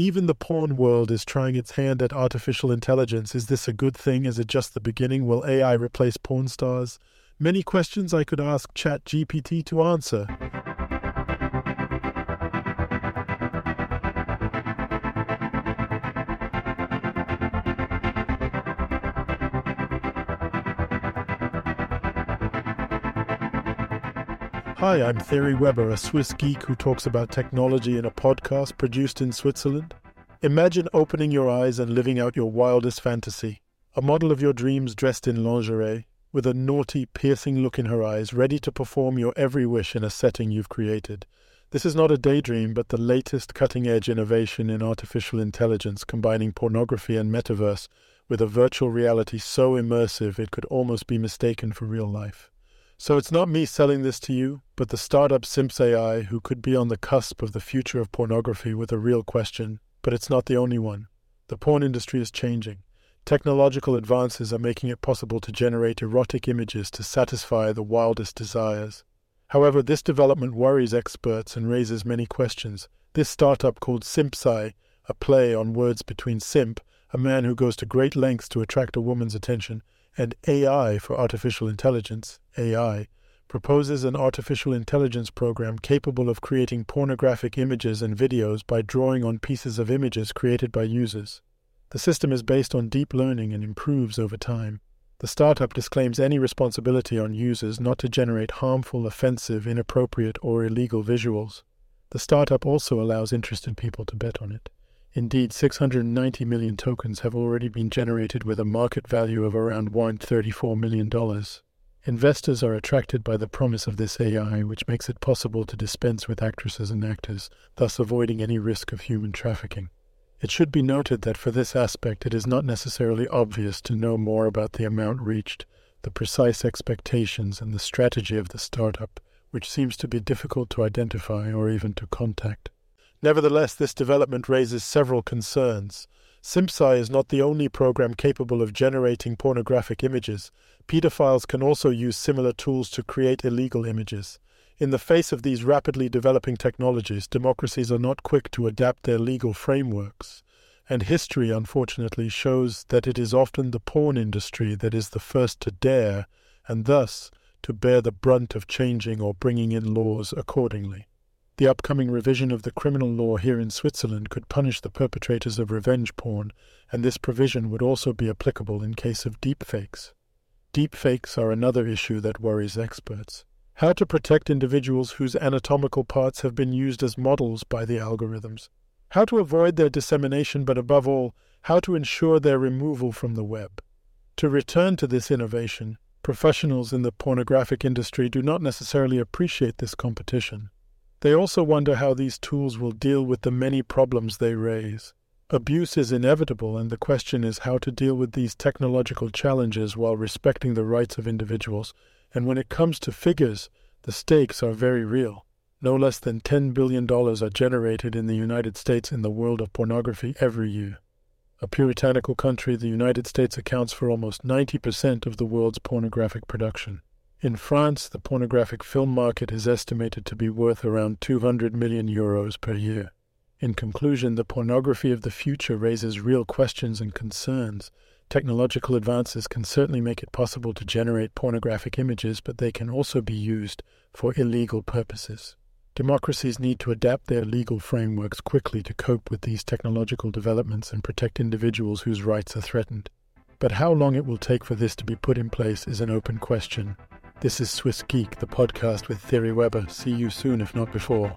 Even the porn world is trying its hand at artificial intelligence. Is this a good thing? Is it just the beginning? Will AI replace porn stars? Many questions I could ask ChatGPT to answer. Hi, I'm Thierry Weber, a Swiss geek who talks about technology in a podcast produced in Switzerland. Imagine opening your eyes and living out your wildest fantasy. A model of your dreams dressed in lingerie, with a naughty, piercing look in her eyes, ready to perform your every wish in a setting you've created. This is not a daydream, but the latest cutting edge innovation in artificial intelligence combining pornography and metaverse with a virtual reality so immersive it could almost be mistaken for real life. So it's not me selling this to you, but the startup Simps AI who could be on the cusp of the future of pornography with a real question, but it's not the only one. The porn industry is changing. Technological advances are making it possible to generate erotic images to satisfy the wildest desires. However, this development worries experts and raises many questions. This startup called Simps AI, a play on words between simp, a man who goes to great lengths to attract a woman's attention, and AI for artificial intelligence, AI, proposes an artificial intelligence program capable of creating pornographic images and videos by drawing on pieces of images created by users. The system is based on deep learning and improves over time. The startup disclaims any responsibility on users not to generate harmful, offensive, inappropriate, or illegal visuals. The startup also allows interested people to bet on it. Indeed, 690 million tokens have already been generated with a market value of around $134 million. Investors are attracted by the promise of this AI, which makes it possible to dispense with actresses and actors, thus avoiding any risk of human trafficking. It should be noted that for this aspect it is not necessarily obvious to know more about the amount reached, the precise expectations, and the strategy of the startup, which seems to be difficult to identify or even to contact. Nevertheless, this development raises several concerns. Simps AI is not the only program capable of generating pornographic images. Pedophiles can also use similar tools to create illegal images. In the face of these rapidly developing technologies, democracies are not quick to adapt their legal frameworks. And history, unfortunately, shows that it is often the porn industry that is the first to dare, and thus to bear the brunt of changing or bringing in laws accordingly. The upcoming revision of the criminal law here in Switzerland could punish the perpetrators of revenge porn, and this provision would also be applicable in case of deepfakes. Deepfakes are another issue that worries experts. How to protect individuals whose anatomical parts have been used as models by the algorithms. How to avoid their dissemination, but above all, how to ensure their removal from the web. To return to this innovation, professionals in the pornographic industry do not necessarily appreciate this competition. They also wonder how these tools will deal with the many problems they raise. Abuse is inevitable, and the question is how to deal with these technological challenges while respecting the rights of individuals. And when it comes to figures, the stakes are very real. No less than $10 billion are generated in the United States in the world of pornography every year. A puritanical country, the United States accounts for almost 90% of the world's pornographic production. In France, the pornographic film market is estimated to be worth around 200 million euros per year. In conclusion, the pornography of the future raises real questions and concerns. Technological advances can certainly make it possible to generate pornographic images, but they can also be used for illegal purposes. Democracies need to adapt their legal frameworks quickly to cope with these technological developments and protect individuals whose rights are threatened. But how long it will take for this to be put in place is an open question. This is Swiss Geek, the podcast with Thierry Weber. See you soon, if not before.